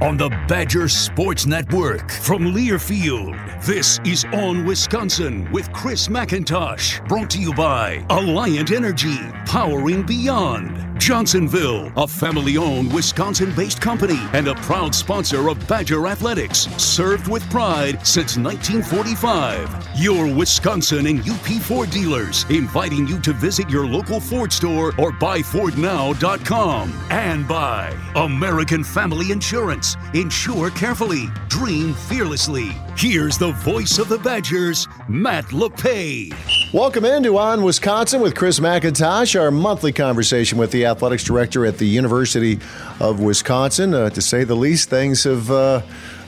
On the Badger Sports Network from Learfield, this is On Wisconsin with Chris McIntosh. Brought to you by Alliant Energy, powering beyond. Johnsonville, a family owned Wisconsin based company and a proud sponsor of Badger Athletics, served with pride since 1945. Your Wisconsin and UP Ford dealers inviting you to visit your local Ford store or buyfordnow.com. And by American Family Insurance. Insure carefully, dream fearlessly. Here's the voice of the Badgers, Matt Lepay. Welcome into On Wisconsin with Chris McIntosh, our monthly conversation with the athletics director at the University of Wisconsin. Uh, to say the least, things have uh,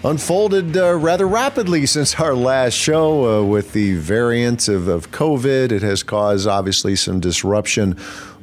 unfolded uh, rather rapidly since our last show uh, with the variant of, of COVID. It has caused, obviously, some disruption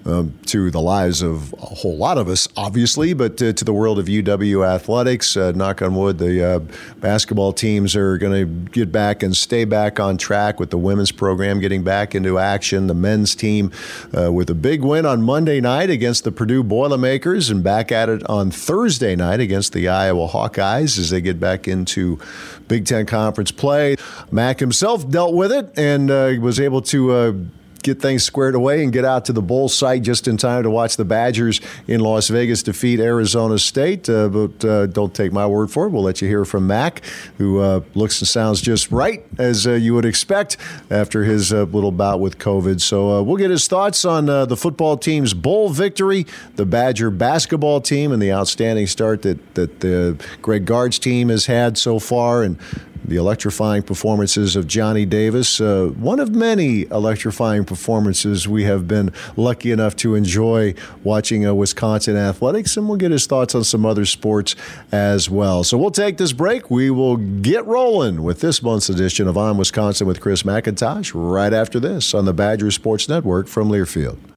um, to the lives of a whole lot of us, obviously, but uh, to the world of UW athletics. Uh, knock on wood, the uh, basketball teams are going to get back and stay back on track with the women's program getting back into action. The men's team uh, with a big win on Monday night against the Purdue Boilermakers and back at it on Thursday night against the Iowa Hawkeyes as they get back into Big Ten Conference play. Mac himself dealt with it and uh, was able to get things squared away and get out to the bowl site just in time to watch the Badgers in Las Vegas defeat Arizona State. Uh, but uh, don't take my word for it. We'll let you hear from Mac, who uh, looks and sounds just right as uh, you would expect after his uh, little bout with COVID. So uh, we'll get his thoughts on the football team's bowl victory, the Badger basketball team, and the outstanding start that that the Greg Gard's team has had so far, and the electrifying performances of Johnny Davis, uh, one of many electrifying performances we have been lucky enough to enjoy watching uh, Wisconsin athletics, and we'll get his thoughts on some other sports as well. So we'll take this break. We will get rolling with this month's edition of On Wisconsin with Chris McIntosh right after this on the Badger Sports Network from Learfield.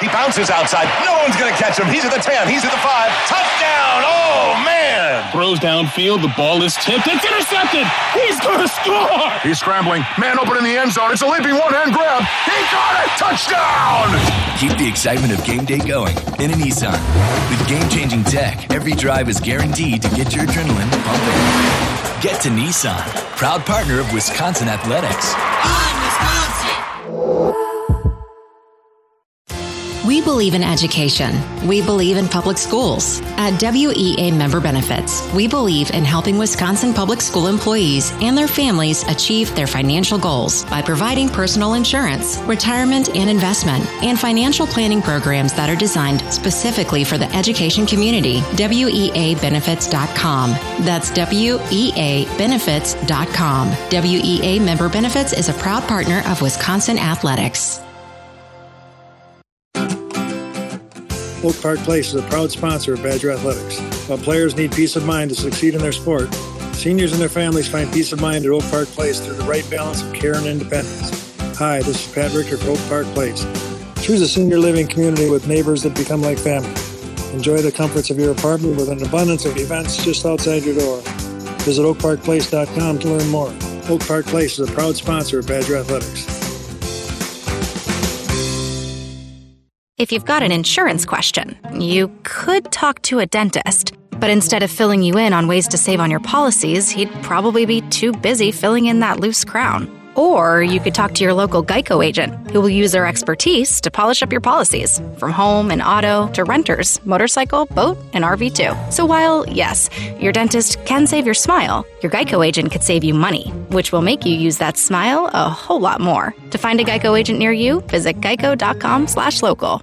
He bounces outside. No one's going to catch him. He's at the 10. He's at the 5. Touchdown. Oh, man. Throws downfield. The ball is tipped. It's intercepted. He's going to score. He's scrambling. Man open in the end zone. It's a leaping one hand grab. He got it. Touchdown. Keep the excitement of game day going in a Nissan. With game changing tech, every drive is guaranteed to get your adrenaline pumping. Get to Nissan, proud partner of Wisconsin Athletics. On Wisconsin. We believe in education. We believe in public schools. At WEA Member Benefits, we believe in helping Wisconsin public school employees and their families achieve their financial goals by providing personal insurance, retirement and investment, and financial planning programs that are designed specifically for the education community. WEAbenefits.com. That's WEAbenefits.com. WEA Member Benefits is a proud partner of Wisconsin Athletics. Oak Park Place is a proud sponsor of Badger Athletics. While players need peace of mind to succeed in their sport, seniors and their families find peace of mind at Oak Park Place through the right balance of care and independence. Hi, this is Pat Richter for Oak Park Place. Choose a senior living community with neighbors that become like family. Enjoy the comforts of your apartment with an abundance of events just outside your door. Visit oakparkplace.com to learn more. Oak Park Place is a proud sponsor of Badger Athletics. If you've got an insurance question, you could talk to a dentist. But instead of filling you in on ways to save on your policies, he'd probably be too busy filling in that loose crown. Or you could talk to your local Geico agent, who will use their expertise to polish up your policies, from home and auto to renters, motorcycle, boat, and RV too. So while, yes, your dentist can save your smile, your Geico agent could save you money, which will make you use that smile a whole lot more. To find a Geico agent near you, visit geico.com slash local.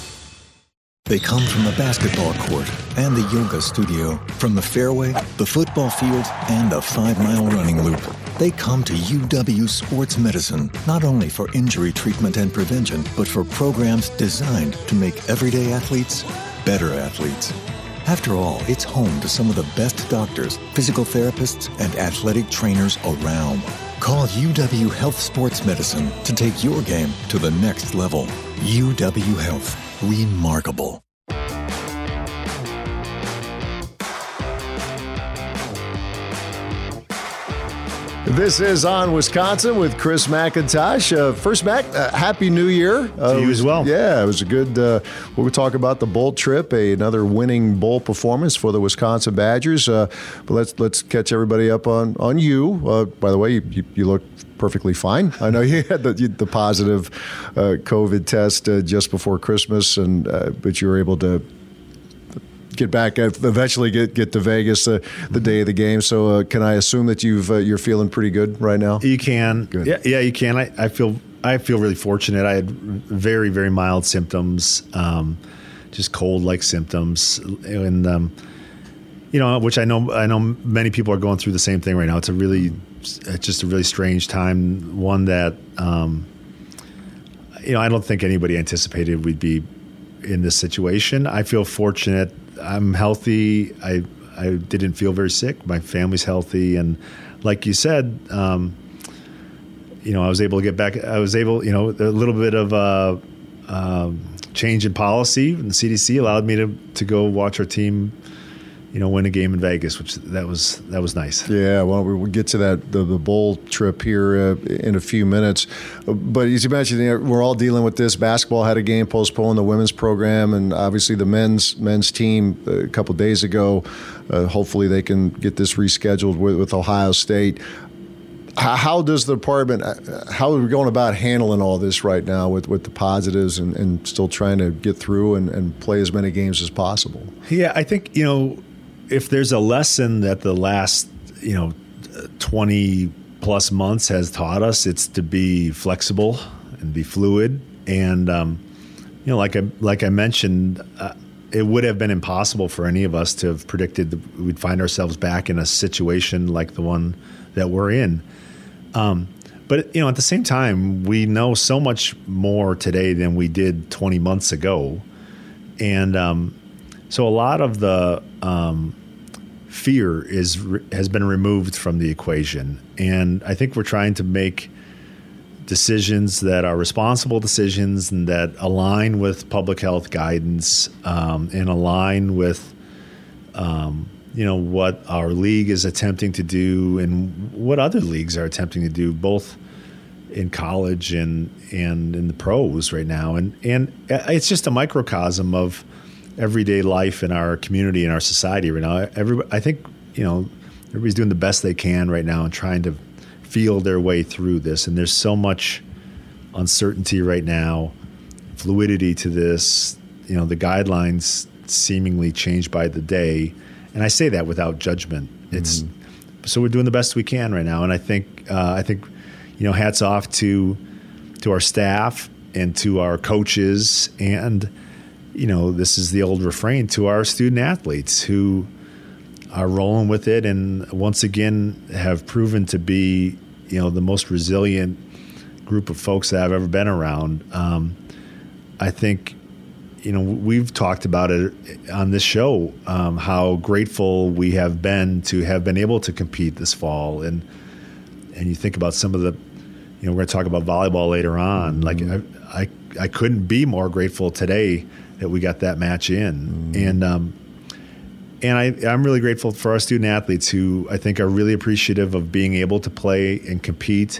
They come from the basketball court and the yoga studio, from the fairway, the football field, and the five mile running loop. They come to UW Sports Medicine, not only for injury treatment and prevention, but for programs designed to make everyday athletes better athletes. After all, it's home to some of the best doctors, physical therapists, and athletic trainers around. Call UW Health Sports Medicine to take your game to the next level. UW Health. Remarkable. This is on Wisconsin with Chris McIntosh. Uh, first, Mac, uh, happy New Year uh, to you as well. Yeah, it was a good. Uh, we'll talk about the bowl trip, a, another winning bowl performance for the Wisconsin Badgers. Uh, but let's let's catch everybody up on on you. Uh, by the way, you, you look perfectly fine. I know you had the, the positive uh, COVID test uh, just before Christmas, and uh, but you were able to get back eventually get get to Vegas uh, the day of the game. So uh, can I assume that you've uh, you're feeling pretty good right now? You can. Good. Yeah, yeah, you can. I, I feel I feel really fortunate. I had very very mild symptoms, um, just cold like symptoms, and um, you know, which I know I know many people are going through the same thing right now. It's a really it's just a really strange time. One that um, you know I don't think anybody anticipated we'd be in this situation. I feel fortunate I'm healthy. I I didn't feel very sick. My family's healthy, and like you said, um, you know, I was able to get back. I was able, you know, a little bit of a uh, um, change in policy, and the CDC allowed me to to go watch our team you know, win a game in Vegas, which that was that was nice. Yeah, well, we'll get to that the, the bowl trip here uh, in a few minutes. But as you mentioned, you know, we're all dealing with this. Basketball had a game postponed, the women's program, and obviously the men's men's team uh, a couple days ago. Uh, hopefully, they can get this rescheduled with, with Ohio State. How does the department? Uh, how are we going about handling all this right now with, with the positives and, and still trying to get through and, and play as many games as possible? Yeah, I think you know if there's a lesson that the last, you know, 20 plus months has taught us, it's to be flexible and be fluid. And, um, you know, like I, like I mentioned, uh, it would have been impossible for any of us to have predicted that we'd find ourselves back in a situation like the one that we're in. Um, but you know, at the same time, we know so much more today than we did 20 months ago, and um, so a lot of the um, fear is has been removed from the equation, and I think we're trying to make decisions that are responsible decisions and that align with public health guidance um, and align with um, you know what our league is attempting to do and what other leagues are attempting to do both in college and and in the pros right now. And and it's just a microcosm of everyday life in our community and our society right now every I think you know everybody's doing the best they can right now and trying to feel their way through this and there's so much uncertainty right now fluidity to this you know the guidelines seemingly change by the day and I say that without judgment. It's mm-hmm. so we're doing the best we can right now, and I think uh, I think you know hats off to to our staff and to our coaches, and you know this is the old refrain to our student athletes who are rolling with it, and once again have proven to be you know the most resilient group of folks that I've ever been around. Um, I think you know, we've talked about it on this show um, how grateful we have been to have been able to compete this fall, and and you think about some of the, you know, we're going to talk about volleyball later on. Like mm-hmm. I, I, I couldn't be more grateful today that we got that match in, mm-hmm. and um, and I, I'm really grateful for our student athletes who I think are really appreciative of being able to play and compete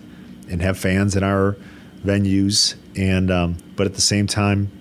and have fans in our venues, and um, but at the same time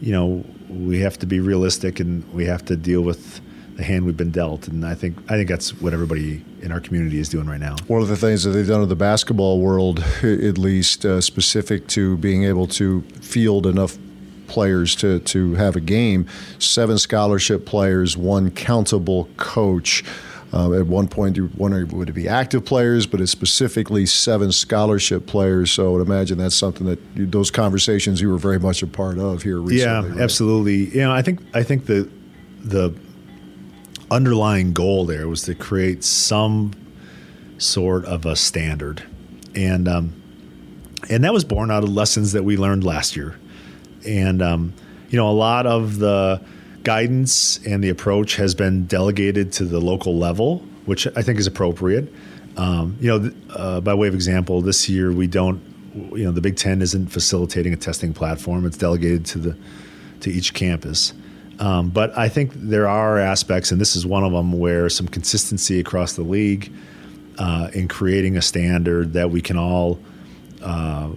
you know, we have to be realistic and we have to deal with the hand we've been dealt. And I think I think that's what everybody in our community is doing right now. One of the things that they've done in the basketball world, at least uh, specific to being able to field enough players to, to have a game, seven scholarship players, one countable coach. Um, at one point, you wonder would it be active players, but it's specifically seven scholarship players. So I would imagine that's something that you, those conversations you were very much a part of here recently. Yeah, right? absolutely. You know, I think I think the the underlying goal there was to create some sort of a standard, and um, and that was born out of lessons that we learned last year, and um, you know, a lot of the guidance and the approach has been delegated to the local level, which I think is appropriate. Um, you know, uh, by way of example, this year we don't, you know, the Big Ten isn't facilitating a testing platform. It's delegated to the to each campus. Um, but I think there are aspects, and this is one of them, where some consistency across the league uh, in creating a standard that we can all. Uh,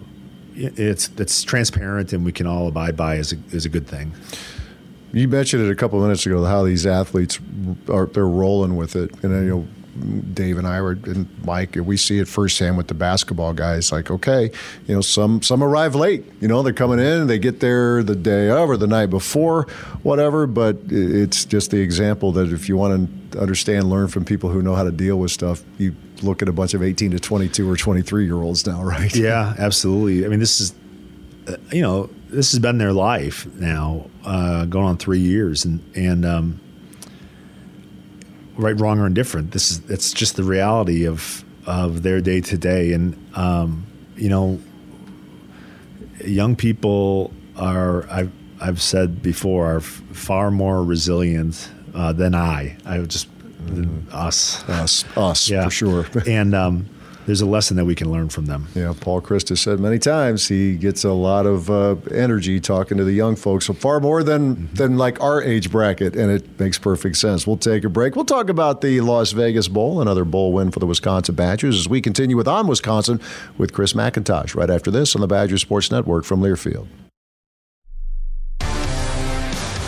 it's it's transparent and we can all abide by is a, is a good thing. You mentioned it a couple minutes ago how these athletes are they're rolling with it, and you know. Dave and I were and Mike, we see it firsthand with the basketball guys. Like, okay, you know, some some arrive late. You know, they're coming in, they get there the day of or the night before, whatever. But it's just the example that if you want to understand, learn from people who know how to deal with stuff, you look at a bunch of 18 to 22 or 23 year olds now, right? Yeah, absolutely. I mean, this is, uh, you know, this has been their life now, uh, going on three years, and and um, right, wrong, or indifferent. This is it's just the reality of of their day to day, and um, you know, young people are I've I've said before are f- far more resilient uh, than I. I just mm-hmm. us us us yeah. for sure, and. Um, there's a lesson that we can learn from them. Yeah, Paul Chryst has said many times he gets a lot of uh, energy talking to the young folks, so far more than mm-hmm. than like our age bracket, and it makes perfect sense. We'll take a break. We'll talk about the Las Vegas Bowl, another bowl win for the Wisconsin Badgers, as we continue with On Wisconsin with Chris McIntosh right after this on the Badger Sports Network from Learfield.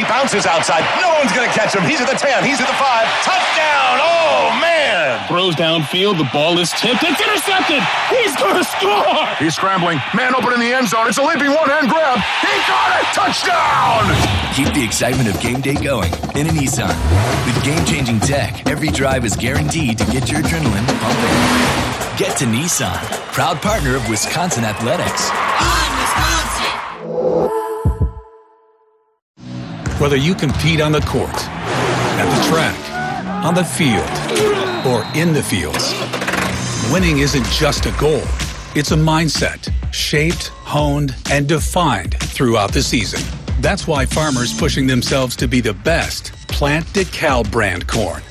He bounces outside. No one's going to catch him. He's at the 10. He's at the 5. Touchdown. Oh, man. Throws downfield. The ball is tipped. It's intercepted. He's going to score. He's scrambling. Man open in the end zone. It's a leaping one-hand grab. He got it. Touchdown. Keep the excitement of game day going in a Nissan. With game-changing tech, every drive is guaranteed to get your adrenaline pumping. Get to Nissan proud partner of Wisconsin Athletics. Whether you compete on the court, at the track, on the field, or in the fields, winning isn't just a goal, it's a mindset shaped, honed, and defined throughout the season. That's why farmers pushing themselves to be the best plant DeKalb brand corn.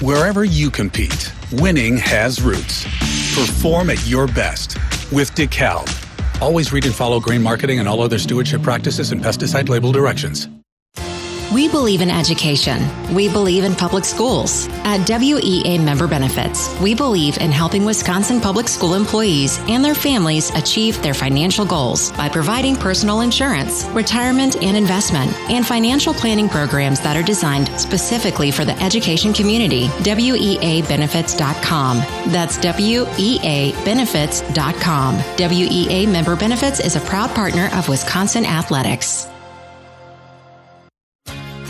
Wherever you compete, winning has roots. Perform at your best with DeKalb. Always read and follow grain marketing and all other stewardship practices and pesticide label directions. We believe in education. We believe in public schools. At WEA Member Benefits, we believe in helping Wisconsin public school employees and their families achieve their financial goals by providing personal insurance, retirement and investment, and financial planning programs that are designed specifically for the education community. WEAbenefits.com. That's WEAbenefits.com. WEA Member Benefits is a proud partner of Wisconsin Athletics.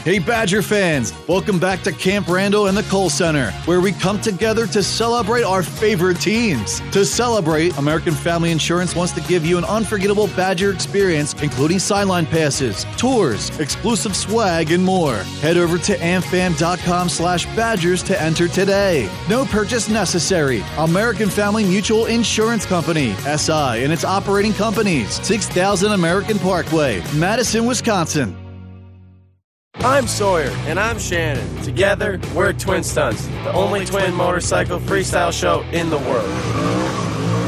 Hey, Badger fans! Welcome back to Camp Randall and the Kohl Center, where we come together to celebrate our favorite teams. To celebrate, American Family Insurance wants to give you an unforgettable Badger experience, including sideline passes, tours, exclusive swag, and more. Head over to amfam.com slash badgers to enter today. No purchase necessary. American Family Mutual Insurance Company, SI, and its operating companies, 6000 American Parkway, Madison, Wisconsin. I'm Sawyer. And I'm Shannon. Together, we're Twin Stunts, the only twin motorcycle freestyle show in the world.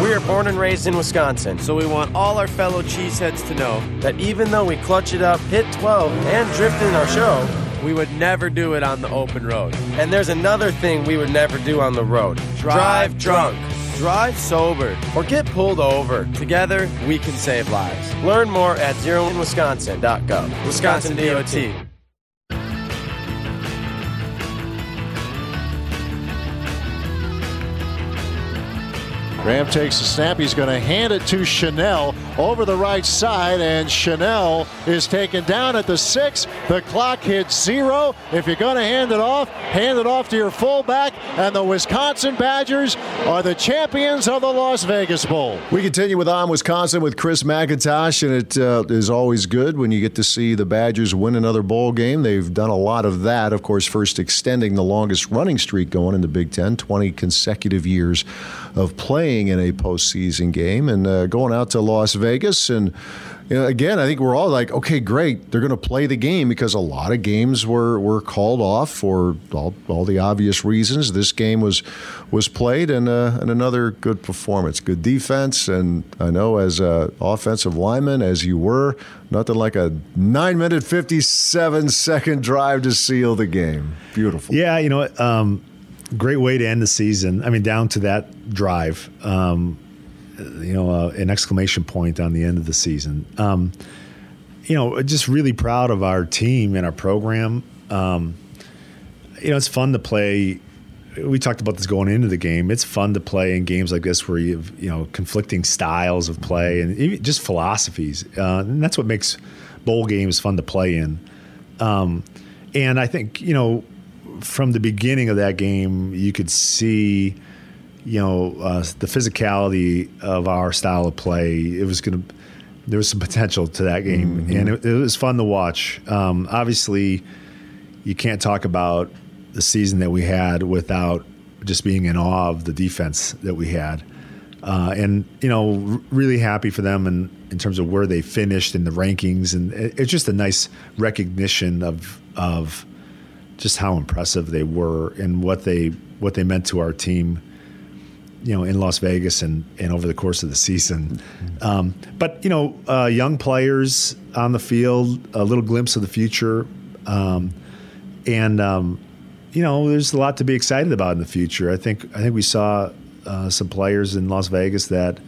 We are born and raised in Wisconsin, so we want all our fellow cheeseheads to know that even though we clutch it up, hit 12, and drift in our show, we would never do it on the open road. And there's another thing we would never do on the road drive drunk. Drive sober or get pulled over. Together, we can save lives. Learn more at zeroinwisconsin.gov. Wisconsin DOT. Graham takes the snap. He's going to hand it to Chenal over the right side, and Chenal is taken down at the six. The clock hits zero. If you're going to hand it off, hand it off to your fullback, and the Wisconsin Badgers are the champions of the Las Vegas Bowl. We continue with On Wisconsin with Chris McIntosh, and it uh, is always good when you get to see the Badgers win another bowl game. They've done a lot of that, of course, first extending the longest running streak going in the Big Ten, 20 consecutive years of playing in a postseason game and uh, going out to Las Vegas. And you know, again, I think we're all like, okay, great, they're going to play the game because a lot of games were, were called off for all, all the obvious reasons. This game was was played and, uh, and another good performance, good defense. And I know as an offensive lineman, as you were, nothing like a nine minute, 57 second drive to seal the game. Beautiful. Yeah, you know, um, great way to end the season. I mean, down to that drive, um, you know, uh, an exclamation point on the end of the season. Um, you know, just really proud of our team and our program. Um, you know, it's fun to play. We talked about this going into the game. It's fun to play in games like this where you have, you know, conflicting styles of play and just philosophies. Uh, and that's what makes bowl games fun to play in. Um, and I think, you know, from the beginning of that game, you could see, you know, uh, the physicality of our style of play. It was going to, there was some potential to that game, mm-hmm. and it, it, was fun to watch. Um, obviously, you can't talk about the season that we had without just being in awe of the defense that we had. Uh, and you know, r- really happy for them in, in terms of where they finished in the rankings, and it, it's just a nice recognition of of just how impressive they were and what they what they meant to our team. You know, in Las Vegas and, and over the course of the season. Um, but, you know, uh, young players on the field, a little glimpse of the future. Um, and, um, you know, there's a lot to be excited about in the future. I think I think we saw uh, some players in Las Vegas that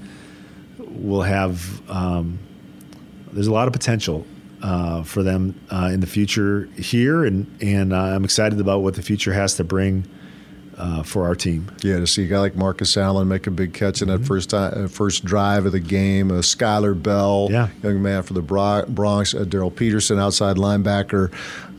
will have. Um, there's a lot of potential uh, for them uh, in the future here, and and uh, I'm excited about what the future has to bring uh, for our team. Yeah, to see a guy like Markus Allen make a big catch in that first time, uh, first drive of the game. Uh, Skyler Bell, Yeah. young man for the Bronx. Uh, Darryl Peterson, outside linebacker.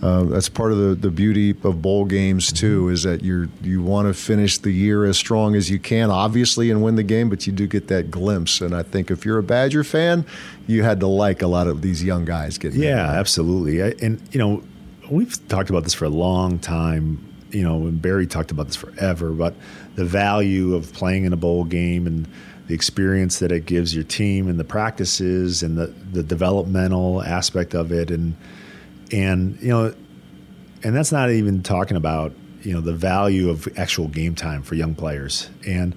Uh, that's part of the, the beauty of bowl games too, is that you you want to finish the year as strong as you can, obviously, and win the game. But you do get that glimpse, and I think if you're a Badger fan, you had to like a lot of these young guys getting. Yeah, absolutely. I, and you know, we've talked about this for a long time. You know, and Barry talked about this forever. But the value of playing in a bowl game and the experience that it gives your team and the practices and the the developmental aspect of it and and you know and that's not even talking about you know the value of actual game time for young players and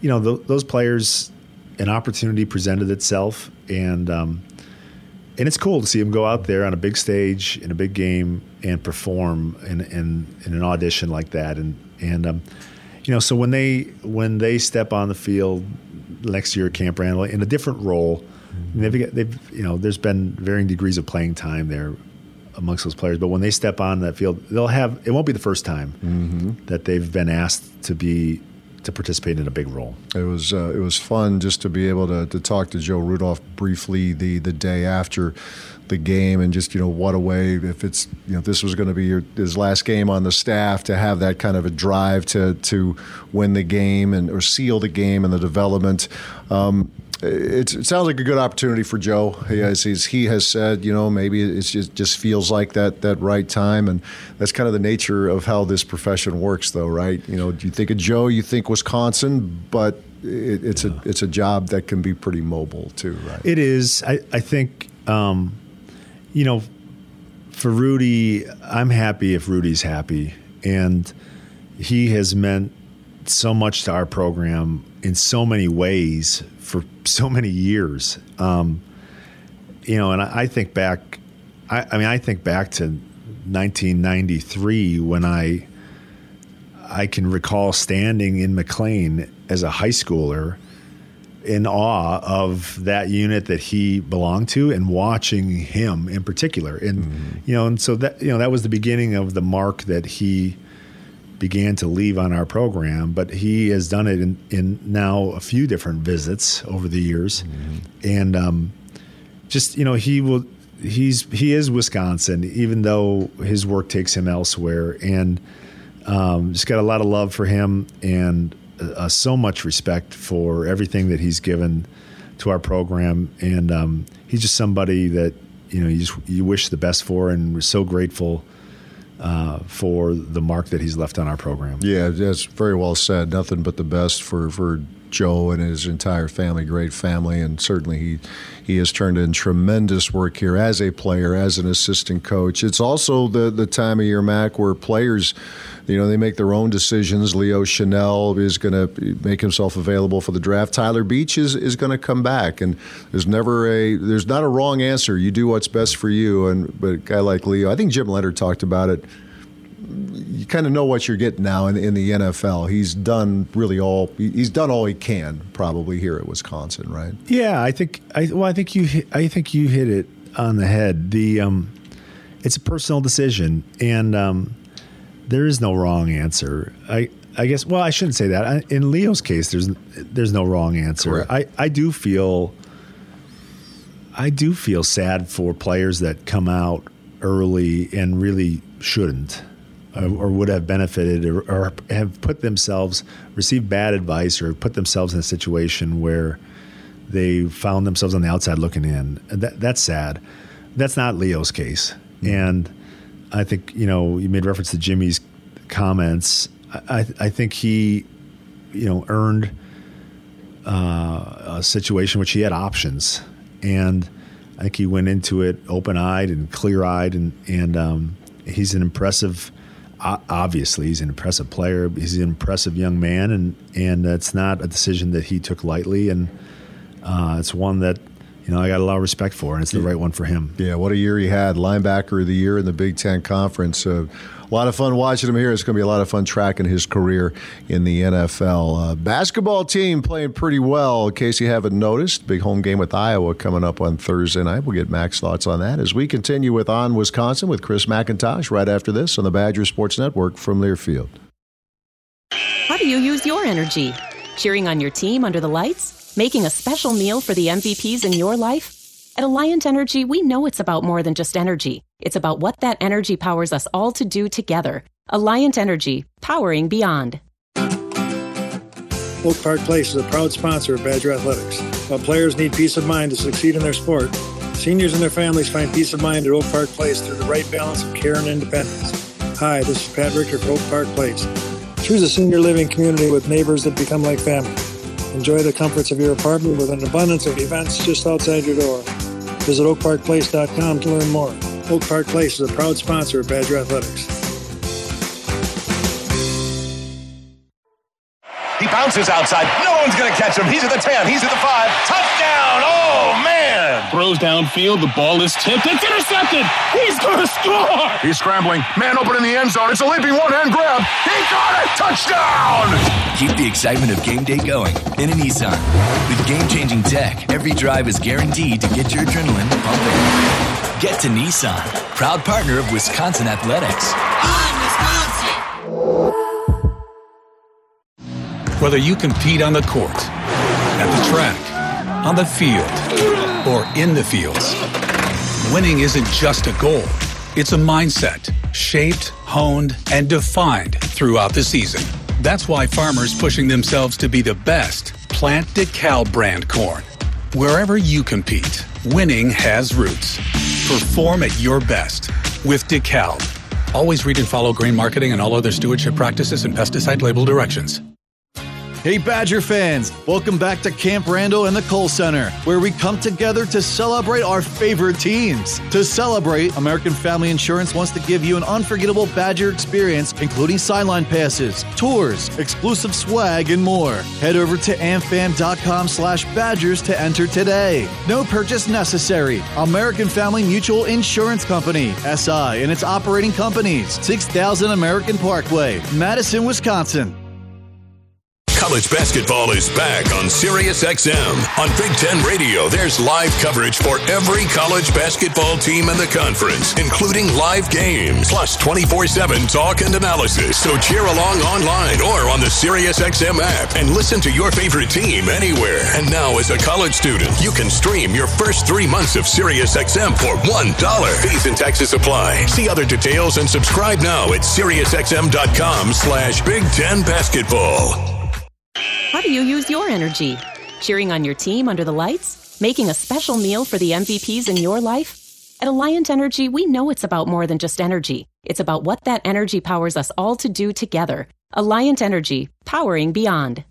you know th- those players an opportunity presented itself and um, and it's cool to see them go out there on a big stage in a big game and perform in, in, in an audition like that. And and um, you know so when they when they step on the field next year at Camp Randall in a different role they've, they've you know there's been varying degrees of playing time there amongst those players. But when they step on that field they'll have it won't be the first time Mhm. that they've been asked to be to participate in a big role. It was uh, it was fun just to be able to, to talk to Joe Rudolph briefly the, the day after the game and just you know what a way if it's you know this was going to be your, his last game on the staff to have that kind of a drive to to win the game and or seal the game and the development. Um, it, it sounds like a good opportunity for Joe. He has, he's, he has said, you know, maybe it just, just feels like that that right time, and that's kind of the nature of how this profession works, though, right? You know, do you think of Joe, you think Wisconsin, but it, it's a it's a job that can be pretty mobile too, right? It is. I, I think, um, you know, for Rudy, I'm happy if Rudy's happy. And he has meant so much to our program in so many ways for so many years. Um, you know, and I, I think back, I, I mean, I think back to 1993 when I. I can recall standing in McLean as a high schooler in awe of that unit that he belonged to and watching him in particular. And you know, and so that you know that was the beginning of the mark that he began to leave on our program. But he has done it in, in now a few different visits over the years, and um, just you know he will he's he is Wisconsin, even though his work takes him elsewhere, and um, just got a lot of love for him. And uh, so much respect for everything that he's given to our program, and um, he's just somebody that you know you just you wish the best for, and we're so grateful uh, for the mark that he's left on our program. Yeah, that's very well said. Nothing but the best for, for Joe and his entire family. Great family, and certainly he he has turned in tremendous work here as a player, as an assistant coach. It's also the the time of year, Mac, where players. You know, they make their own decisions. Leo Chenal is going to make himself available for the draft. Tyler Beach is, is going to come back, and there's never a there's not a wrong answer. You do what's best for you. And but a guy like Leo, I think Jim Leonhard talked about it you kind of know what you're getting now in, in the NFL. He's done really all he's done all he can probably here at Wisconsin, right? Yeah, I think I well, I think you I think you hit it on the head. The um, it's a personal decision, and um, there is no wrong answer. I I guess well, I shouldn't say that. I, in Leo's case, there's there's no wrong answer. I I do feel I do feel sad for players that come out early and really shouldn't. Or, or would have benefited or, or have put themselves received bad advice or put themselves in a situation where they found themselves on the outside looking in. That, that's sad. That's not Leo's case. Mm-hmm. And I think, you know, you made reference to Jimmy's comments. I, I, think he, you know, earned uh, a situation which he had options. And I think he went into it open eyed and clear eyed. And, and um, he's an impressive, obviously, he's an impressive player. He's an impressive young man. And, and it's not a decision that he took lightly. And uh, it's one that, you know, I got a lot of respect for, and it's the right one for him. Yeah, what a year he had. Linebacker of the year in the Big Ten Conference. Uh, a lot of fun watching him here. It's going to be a lot of fun tracking his career in the NFL. Uh, basketball team playing pretty well, in case you haven't noticed. Big home game with Iowa coming up on Thursday night. We'll get Mac's thoughts on that as we continue with On Wisconsin with Chris McIntosh right after this on the Badger Sports Network from Learfield. How do you use your energy? Cheering on your team under the lights? Making a special meal for the MVPs in your life? At Alliant Energy, we know it's about more than just energy. It's about what that energy powers us all to do together. Alliant Energy, powering beyond. Oak Park Place is a proud sponsor of Badger Athletics. While players need peace of mind to succeed in their sport, seniors and their families find peace of mind at Oak Park Place through the right balance of care and independence. Hi, this is Pat Richter for Oak Park Place. Choose a senior living community with neighbors that become like family. Enjoy the comforts of your apartment with an abundance of events just outside your door. Visit oakparkplace.com to learn more. Oak Park Place is a proud sponsor of Badger Athletics. He bounces outside. No one's going to catch him. He's at the 10. He's at the 5. Touchdown! Oh, man! Throws downfield. The ball is tipped. It's intercepted. He's going to score. He's scrambling. Man open in the end zone. It's a leaping one-hand grab. He got it! Touchdown! Keep the excitement of game day going in a Nissan. With game-changing tech, every drive is guaranteed to get your adrenaline pumping. Get to Nissan, proud partner of Wisconsin Athletics. I'm Wisconsin. Whether you compete on the court, at the track, on the field, or in the fields, winning isn't just a goal. It's a mindset shaped, honed, and defined throughout the season. That's why farmers pushing themselves to be the best plant DeKalb brand corn. Wherever you compete, winning has roots. Perform at your best with DeKalb. Always read and follow grain marketing and all other stewardship practices and pesticide label directions. Hey, Badger fans! Welcome back to Camp Randall and the Kohl Center, where we come together to celebrate our favorite teams. To celebrate, American Family Insurance wants to give you an unforgettable Badger experience, including sideline passes, tours, exclusive swag, and more. Head over to amfam.com slash badgers to enter today. No purchase necessary. American Family Mutual Insurance Company, SI, and its operating companies, 6000 American Parkway, Madison, Wisconsin. College basketball is back on SiriusXM. On Big Ten Radio, there's live coverage for every college basketball team in the conference, including live games, plus 24 7 talk and analysis. So cheer along online or on the SiriusXM app and listen to your favorite team anywhere. And now, as a college student, you can stream your first three months of SiriusXM for $1. Fees and taxes apply. See other details and subscribe now at SiriusXM.com slash Big Ten Basketball. How do you use your energy? Cheering on your team under the lights? Making a special meal for the MVPs in your life? At Alliant Energy, we know it's about more than just energy. It's about what that energy powers us all to do together. Alliant Energy, powering beyond.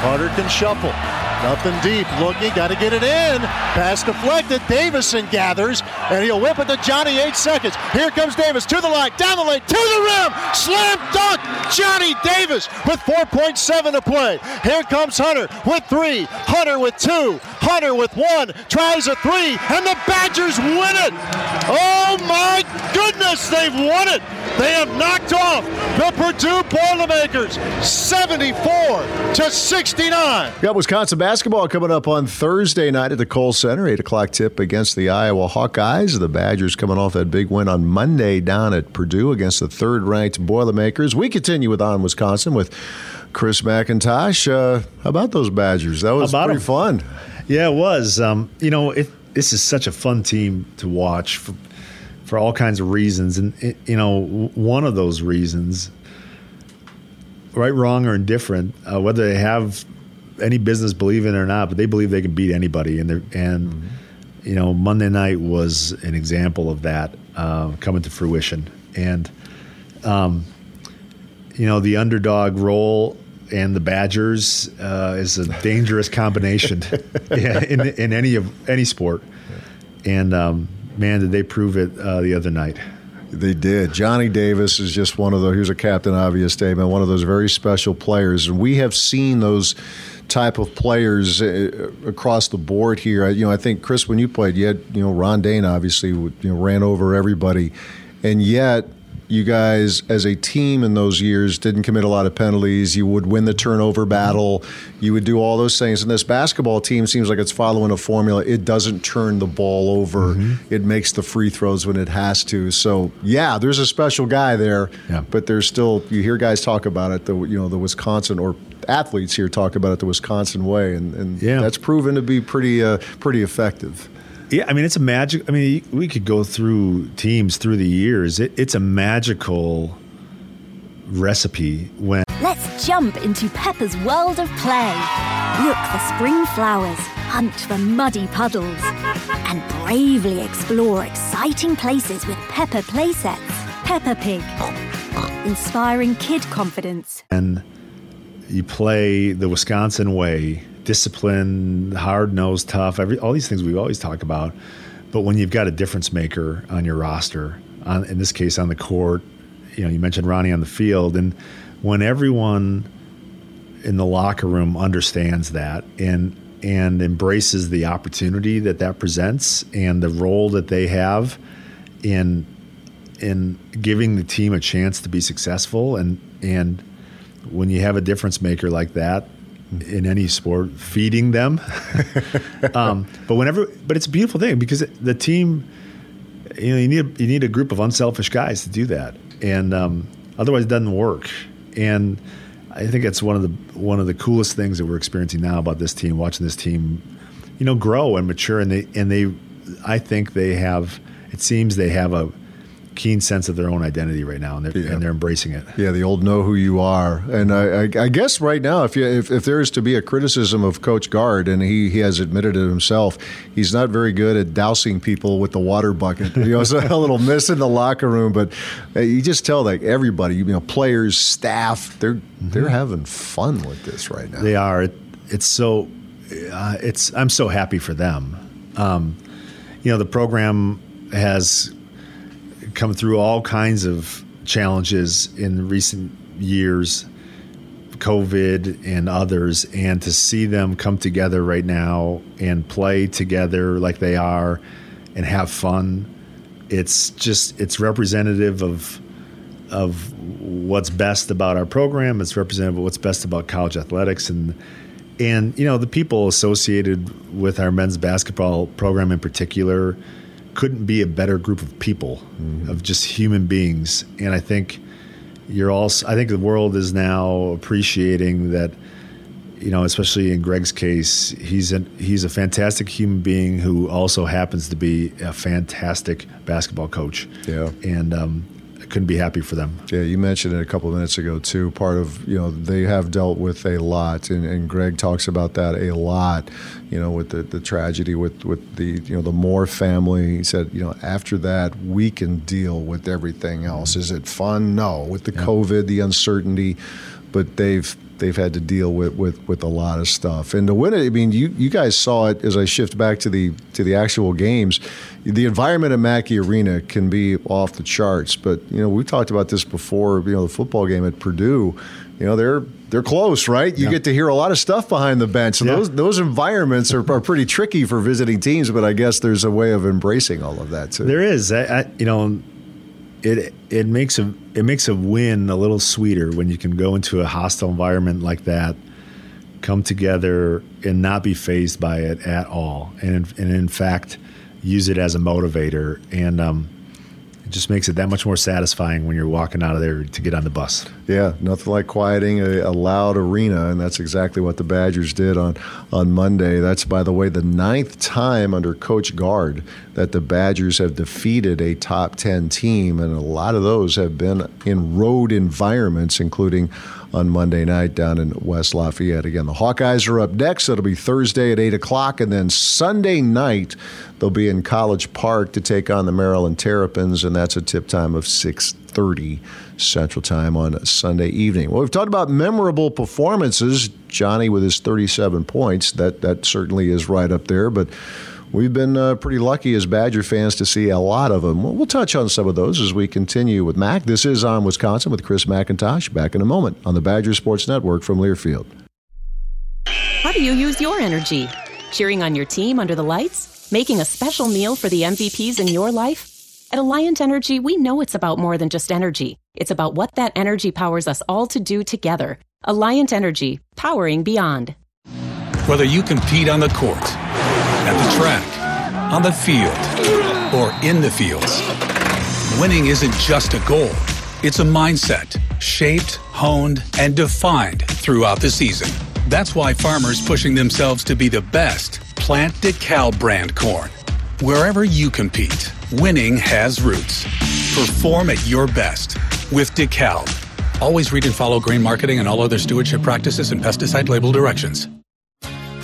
Carter can shuffle. Nothing deep. Looking, got to get it in. Pass deflected. Davison gathers, and he'll whip it to Johnny. Eight seconds. Here comes Davis to the line, down the lane, to the rim. Slam dunk. Johnny Davis with 4.7 to play. Here comes Hunter with three. Hunter with two. Hunter with one. Tries a three, and the Badgers win it. Oh my goodness, they've won it. They have knocked off the Purdue Boilermakers 74 to 69. Got Wisconsin basketball coming up on Thursday night at the Kohl Center, 8 o'clock tip against the Iowa Hawkeyes. The Badgers coming off that big win on Monday down at Purdue against the third ranked Boilermakers. We continue with On Wisconsin with Chris McIntosh. Uh, how about those Badgers? That was pretty 'em. fun. Yeah, it was. Um, you know, it, this is such a fun team to watch for, for all kinds of reasons, and it, you know, one of those reasons, right, wrong, or indifferent, uh, whether they have any business believing it or not, but they believe they can beat anybody, and they're and you know, Monday night was an example of that uh, coming to fruition, and um, you know, the underdog role and the Badgers uh, is a dangerous combination yeah, in, in any of any sport. And um, man, did they prove it uh, the other night? They did. Johnny Davis is just one of those. Here's a captain obvious statement. One of those very special players, and we have seen those type of players uh, across the board here. I- You know, I think Chris, when you played, you had you know Ron Dayne obviously you know ran over everybody, and yet you guys, as a team in those years, didn't commit a lot of penalties. You would win the turnover battle. You would do all those things. And this basketball team seems like it's following a formula. It doesn't turn the ball over. Mm-hmm. It makes the free throws when it has to. So yeah, there's a special guy there. Yeah. But there's still you hear guys talk about it. The you know the Wisconsin or athletes here talk about it the Wisconsin way, and, and yeah. that's proven to be pretty uh, pretty effective. Yeah, I mean it's a magic. I mean we could go through teams through the years. It, it's a magical recipe when. Let's jump into Peppa's world of play. Look for spring flowers, hunt for muddy puddles, and bravely explore exciting places with Peppa playsets. Peppa Pig, inspiring kid confidence. And you play the Wisconsin way discipline, hard nosed, tough, every, all these things we always talk about. But when you've got a difference maker on your roster, on, in this case on the court, you know, you mentioned Ronnie on the field, and when everyone in the locker room understands that and and embraces the opportunity that that presents and the role that they have in in giving the team a chance to be successful and and when you have a difference maker like that in any sport, feeding them. um, but whenever, but it's a beautiful thing because the team, you know, you need you need a group of unselfish guys to do that, and um, otherwise it doesn't work. And I think it's one of the one of the coolest things that we're experiencing now about this team, watching this team, you know, grow and mature, and they and they, I think they have. It seems they have a keen sense of their own identity right now, and they're, yeah. and they're embracing it. Yeah, the old know who you are. And I, I, I guess right now, if, you, if, if there is to be a criticism of Coach Gard, and he, he has admitted it himself, he's not very good at dousing people with the water bucket. You know, it's a little miss in the locker room, but you just tell like everybody, you know, players, staff, they're mm-hmm. they're having fun with this right now. They are. It, it's so. Uh, it's. I'm so happy for them. Um, you know, the program has come through all kinds of challenges in recent years, COVID and others, and to see them come together right now and play together like they are and have fun, it's just it's representative of of what's best about our program. It's representative of what's best about college athletics and and you know the people associated with our men's basketball program in particular couldn't be a better group of people, mm-hmm. of just human beings. And I think you're also, I think the world is now appreciating that, you know, especially in Greg's case, he's an, he's a fantastic human being who also happens to be a fantastic basketball coach. Yeah. And um, couldn't be happy for them. Yeah, you mentioned it a couple of minutes ago too. Part of you know they have dealt with a lot, and, and Greg talks about that a lot. You know, with the, the tragedy with with the you know the Moore family. He said, you know, after that we can deal with everything else. Is it fun? No. With the yeah. COVID, the uncertainty, but they've they've had to deal with, with, with a lot of stuff. And to win it, I mean, you, you guys saw it as I shift back to the to the actual games. The environment at Mackey Arena can be off the charts, but you know we've talked about this before. You know the football game at Purdue, you know they're they're close, right? You yeah. get to hear a lot of stuff behind the bench. So yeah. those those environments are, are pretty tricky for visiting teams, but I guess there's a way of embracing all of that too. There is, I, I, you know, it it makes a it makes a win a little sweeter when you can go into a hostile environment like that, come together and not be phased by it at all, and and in fact use it as a motivator and. Um, it just makes it that much more satisfying when you're walking out of there to get on the bus. Yeah, nothing like quieting a, a, loud arena, and that's exactly what the Badgers did on on Monday. That's, by the way, the ninth time under Coach Gard that the Badgers have defeated a top ten team, and a lot of those have been in road environments, including on Monday night down in West Lafayette. Again, the Hawkeyes are up next. It'll be Thursday at 8 o'clock. And then Sunday night, they'll be in College Park to take on the Maryland Terrapins, and that's a tip time of 6.30 Central Time on Sunday evening. Well, we've talked about memorable performances. Johnny with his 37 points, that, that certainly is right up there. But we've been uh, pretty lucky as Badger fans to see a lot of them. We'll, we'll, touch on some of those as we continue with Mac. This is on Wisconsin with Chris McIntosh. Back in a moment on the Badger Sports Network from Learfield. How do you use your energy? Cheering on your team under the lights? Making a special meal for the MVPs in your life? At Alliant Energy, we know it's about more than just energy. It's about what that energy powers us all to do together. Alliant Energy, powering beyond. Whether you compete on the court, at the track, on the field, or in the fields, winning isn't just a goal. It's a mindset shaped, honed, and defined throughout the season. That's why farmers pushing themselves to be the best plant DeKalb brand corn. Wherever you compete, winning has roots. Perform at your best with DeKalb. Always read and follow grain marketing and all other stewardship practices and pesticide label directions.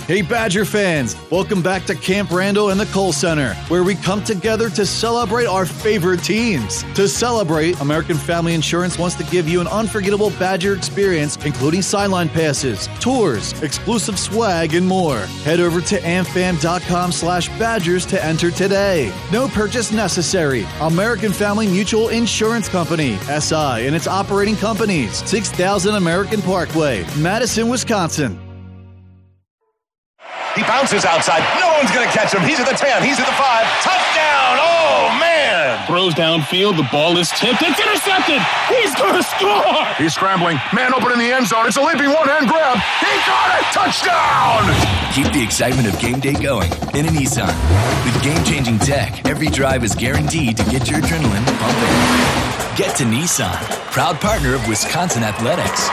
Hey, Badger fans! Welcome back to Camp Randall and the Kohl Center, where we come together to celebrate our favorite teams. To celebrate, American Family Insurance wants to give you an unforgettable Badger experience, including sideline passes, tours, exclusive swag, and more. Head over to amfam.com slash badgers to enter today. No purchase necessary. American Family Mutual Insurance Company, SI, and its operating companies, 6000 American Parkway, Madison, Wisconsin. He bounces outside. No one's going to catch him. He's at the 10. He's at the 5. Touchdown. Oh, man. Throws downfield. The ball is tipped. It's intercepted. He's going to score. He's scrambling. Man open in the end zone. It's a leaping one hand grab. He got it. Touchdown. Keep the excitement of game day going in a Nissan. With game changing tech, every drive is guaranteed to get your adrenaline pumping. Get to Nissan, proud partner of Wisconsin Athletics.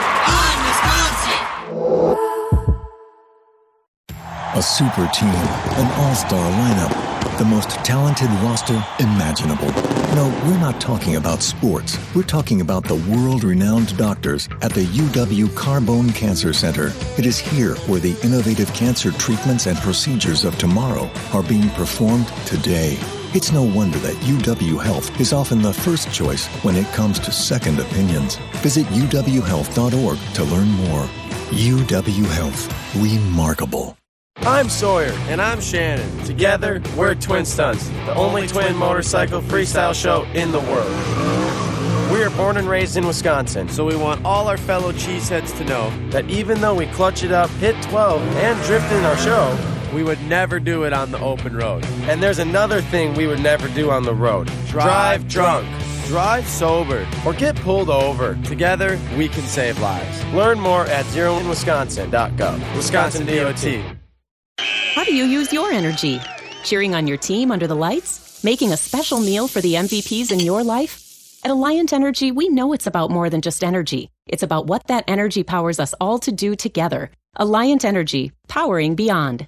A super team, an all star lineup, the most talented roster imaginable. No, we're not talking about sports. We're talking about the world renowned doctors at the UW Carbone Cancer Center. It is here where the innovative cancer treatments and procedures of tomorrow are being performed today. It's no wonder that UW Health is often the first choice when it comes to second opinions. Visit uwhealth.org to learn more. UW Health. Remarkable. I'm Sawyer. And I'm Shannon. Together, we're Twin Stunts, the only twin motorcycle freestyle show in the world. We are born and raised in Wisconsin, so we want all our fellow cheeseheads to know that even though we clutch it up, hit 12, and drift in our show, we would never do it on the open road. And there's another thing we would never do on the road drive drunk. Drive sober or get pulled over. Together, we can save lives. Learn more at zeroinwisconsin.gov. Wisconsin DOT. How do you use your energy? Cheering on your team under the lights? Making a special meal for the MVPs in your life? At Alliant Energy, we know it's about more than just energy. It's about what that energy powers us all to do together. Alliant Energy, powering beyond.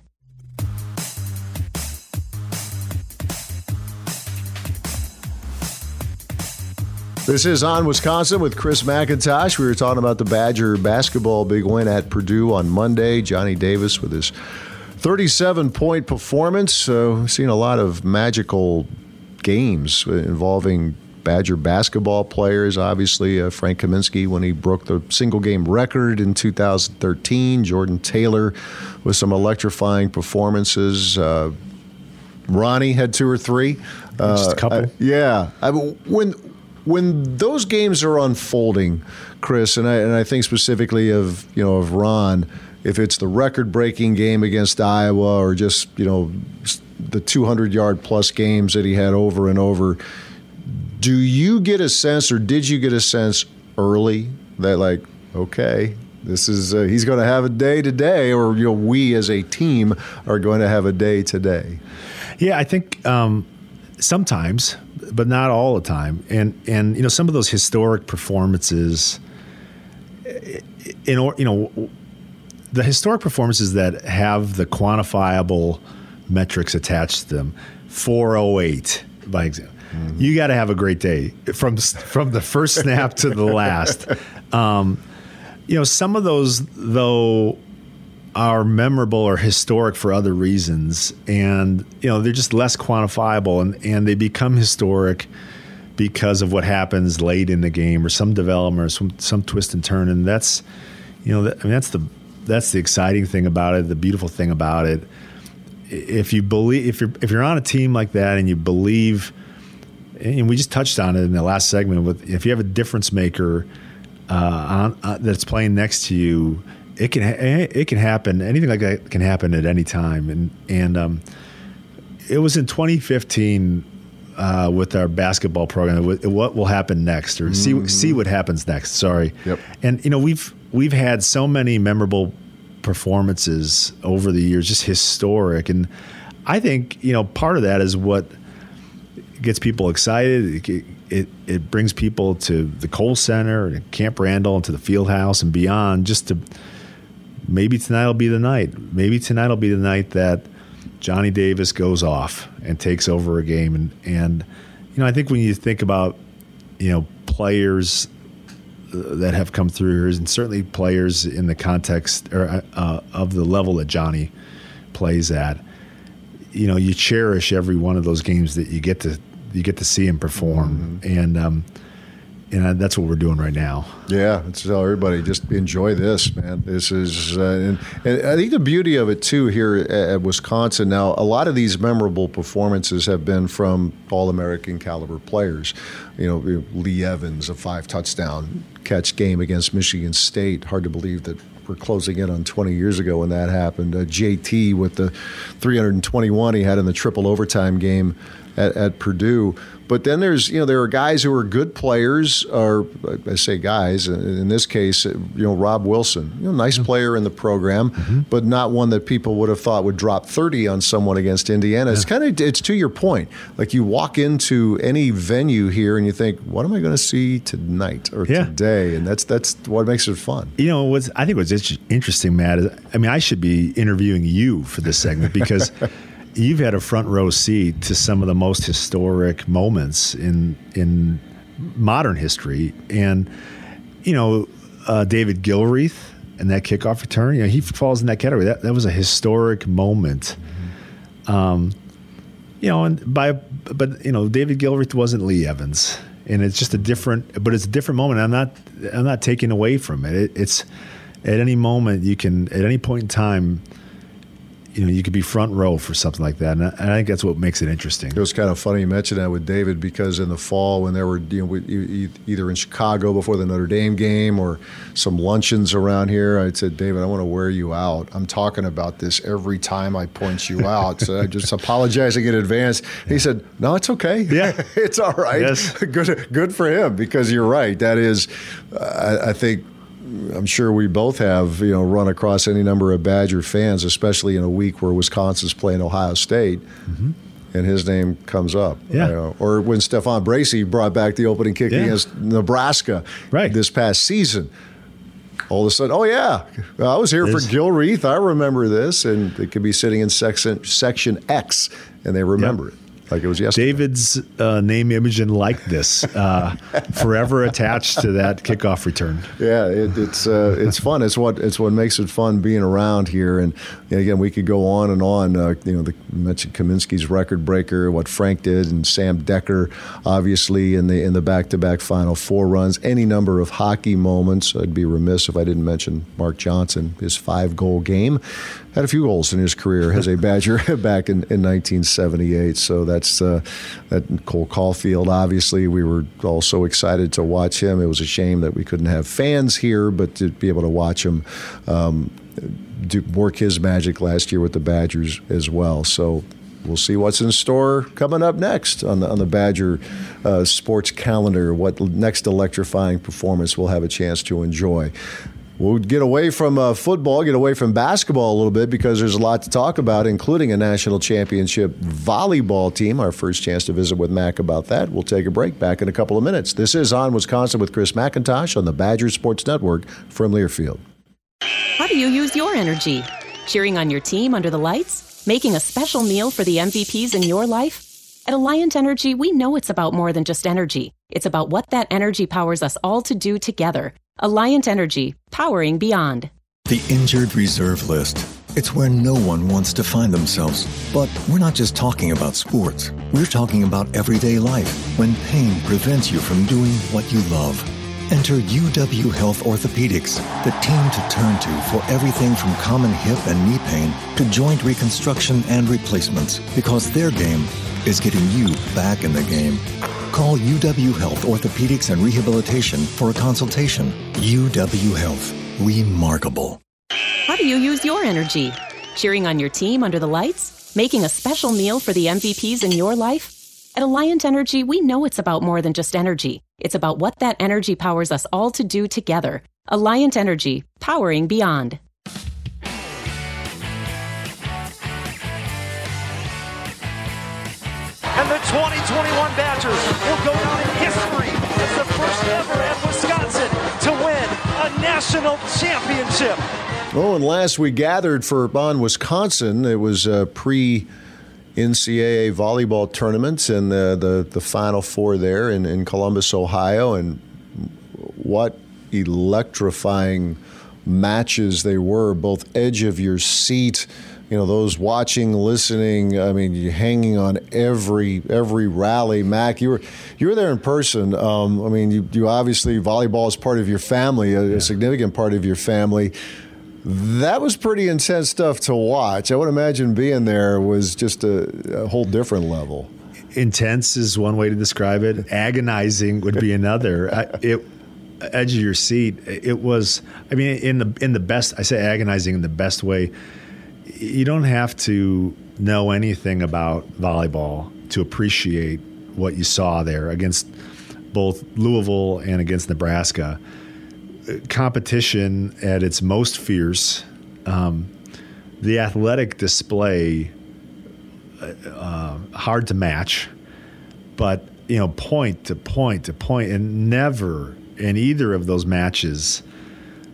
This is On Wisconsin with Chris McIntosh. We were talking about the Badger basketball big win at Purdue on Monday. Johnny Davis with his 37 point performance. So, we've seen a lot of magical games involving Badger basketball players. Obviously, uh, Frank Kaminsky when he broke the single game record in 2013. Jordan Taylor with some electrifying performances. Uh, Ronnie had two or three. Uh, Just a couple. I- yeah. I, when when those games are unfolding, Chris, and I and I think specifically of you know of Ron, if it's the record-breaking game against Iowa or just you know the 200-yard plus games that he had over and over, do you get a sense, or did you get a sense early that like okay? This is uh, he's going to have a day today, or you know, we as a team are going to have a day today. Yeah, I think um, sometimes, but not all the time. And and you know some of those historic performances, in or you know, the historic performances that have the quantifiable metrics attached to them, four oh eight by example. You got to have a great day from from the first snap to the last. Um, you know, some of those though are memorable or historic for other reasons, and you know they're just less quantifiable, and and they become historic because of what happens late in the game or some development or some some twist and turn, and that's you know that, I mean that's the that's the exciting thing about it, the beautiful thing about it. If you believe, if you're if you're on a team like that and you believe, and we just touched on it in the last segment, with if you have a difference maker uh, on, uh, that's playing next to you, it can ha- it can happen. Anything like that can happen at any time. And and um, it was in 2015 uh, with our basketball program. What will happen next, or mm-hmm. see see what happens next? Sorry. Yep. And you know we've we've had so many memorable performances over the years, just historic, and I think you know part of that is what gets people excited. It, it, it brings people to the Kohl Center and Camp Randall and to the field house and beyond just to maybe tonight will be the night. Maybe tonight will be the night that Johnny Davis goes off and takes over a game. And, and you know, I think when you think about, you know, players that have come through here, and certainly players in the context or, uh, of the level that Johnny plays at, you know, you cherish every one of those games that you get to you get to see him perform, mm-hmm. and um, and that's what we're doing right now. Yeah, let's tell everybody just enjoy this, man. This is, uh, and, and, I think the beauty of it too here at, at, Wisconsin. Now, a lot of these memorable performances have been from All-American caliber players. You know, Lee Evans, a five touchdown catch game against Michigan State. Hard to believe that we're closing in on 20 years ago when that happened. Uh, JT with the 321 he had in the triple overtime game at, at Purdue. But then there's, you know, there are guys who are good players, or I say guys, in this case, you know, Rob Wilson, you know, nice mm-hmm. player in the program, mm-hmm. but not one that people would have thought would drop 30 on someone against Indiana. Yeah. It's kind of, it's to your point. Like you walk into any venue here and you think, what am I going to see tonight or yeah. today? And that's, that's what makes it fun. You know, what's, I think what's interesting, Matt, is, I mean, I should be interviewing you for this segment because you've had a front row seat to some of the most historic moments in in modern history, and you know uh, David Gilreath and that kickoff return. You know he falls in that category. That that was a historic moment. Mm-hmm. Um, you know, and by but you know David Gilreath wasn't Lee Evans, and it's just a different. But it's a different moment. I'm not I'm not taking away from it. it it's at any moment you can at any point in time you know you could be front row for something like that, and I, and I, think that's what makes it interesting. It was kind of funny you mentioned that with David because in the fall when there were you know either in Chicago before the Notre Dame game or some luncheons around here, I said, David, I want to wear you out. I'm talking about this every time I point you out, so I just apologizing in advance. He said, No, it's okay. Yeah, it's all right. Yes. good, good for him because you're right. That is, uh, I, I think I'm sure we both have, you know, run across any number of Badger fans, especially in a week where Wisconsin's playing Ohio State. Mm-hmm. And his name comes up. Yeah. You know, or when Stephan Bracey brought back the opening kick yeah. against Nebraska right. this past season all of a sudden, oh yeah, I was here for Gilreath. I remember this, and it could be sitting in section section X, and they remember yep. it like it was yesterday. David's uh, name, image, and likeness uh, forever attached to that kickoff return. Yeah, it, it's uh, it's fun. It's what it's what makes it fun being around here. And, and again, we could go on and on. Uh, you know, the, you mentioned Kaminsky's record breaker, what Frank did, and Sam Dekker, obviously in the in the back to back Final Four runs. Any number of hockey moments. I'd be remiss if I didn't mention Mark Johnson, his five goal game had a few goals in his career as a Badger back in, in 1978. So that's uh, that Cole Caufield. Obviously, we were all so excited to watch him. It was a shame that we couldn't have fans here, but to be able to watch him. Um, do, work his magic last year with the Badgers as well. So we'll see what's in store coming up next on the on the Badger uh, sports calendar. What next electrifying performance we'll have a chance to enjoy. We'll get away from uh, football, get away from basketball a little bit because there's a lot to talk about, including a national championship volleyball team. Our first chance to visit with Mac about that. We'll take a break back in a couple of minutes. This is On Wisconsin with Chris McIntosh on the Badger Sports Network from Learfield. How do you use your energy? Cheering on your team under the lights? Making a special meal for the MVPs in your life? At Alliant Energy, we know it's about more than just energy. It's about what that energy powers us all to do together Alliant Energy, powering beyond. The injured reserve list. It's where no one wants to find themselves. But we're not just talking about sports. We're talking about everyday life when pain prevents you from doing what you love. Enter UW Health Orthopedics, the team to turn to for everything from common hip and knee pain to joint reconstruction and replacements because their game is getting you back in the game. Call UW Health Orthopedics and Rehabilitation for a consultation. UW Health. Remarkable. How do you use your energy? Cheering on your team under the lights? Making a special meal for the MVPs in your life? At Alliant Energy, we know it's about more than just energy. It's about what that energy powers us all to do together. Alliant Energy, powering beyond. And the 2021 Badgers will go down in history as the first ever at Wisconsin to win a national championship. Oh, and last we gathered for on Wisconsin, it was uh, a pre NCAA volleyball tournament and the, the, the Final Four there in, in Columbus, Ohio. And what electrifying matches they were, both edge of your seat you know those watching, listening. I mean, you hanging on every every rally. Mac, you were you were there in person. Um, I mean, you, you obviously volleyball is part of your family, a, yeah. a significant part of your family. That was pretty intense stuff to watch. I would imagine being there was just a, a whole different level. Intense is one way to describe it. Agonizing would be another. I, it edge of your seat. It was. I mean, in the in the best. I say agonizing in the best way you don't have to know anything about volleyball to appreciate what you saw there against both Louisville and against Nebraska. Competition at its most fierce, um, the athletic display uh, hard to match, but you know point to point to point, and never in either of those matches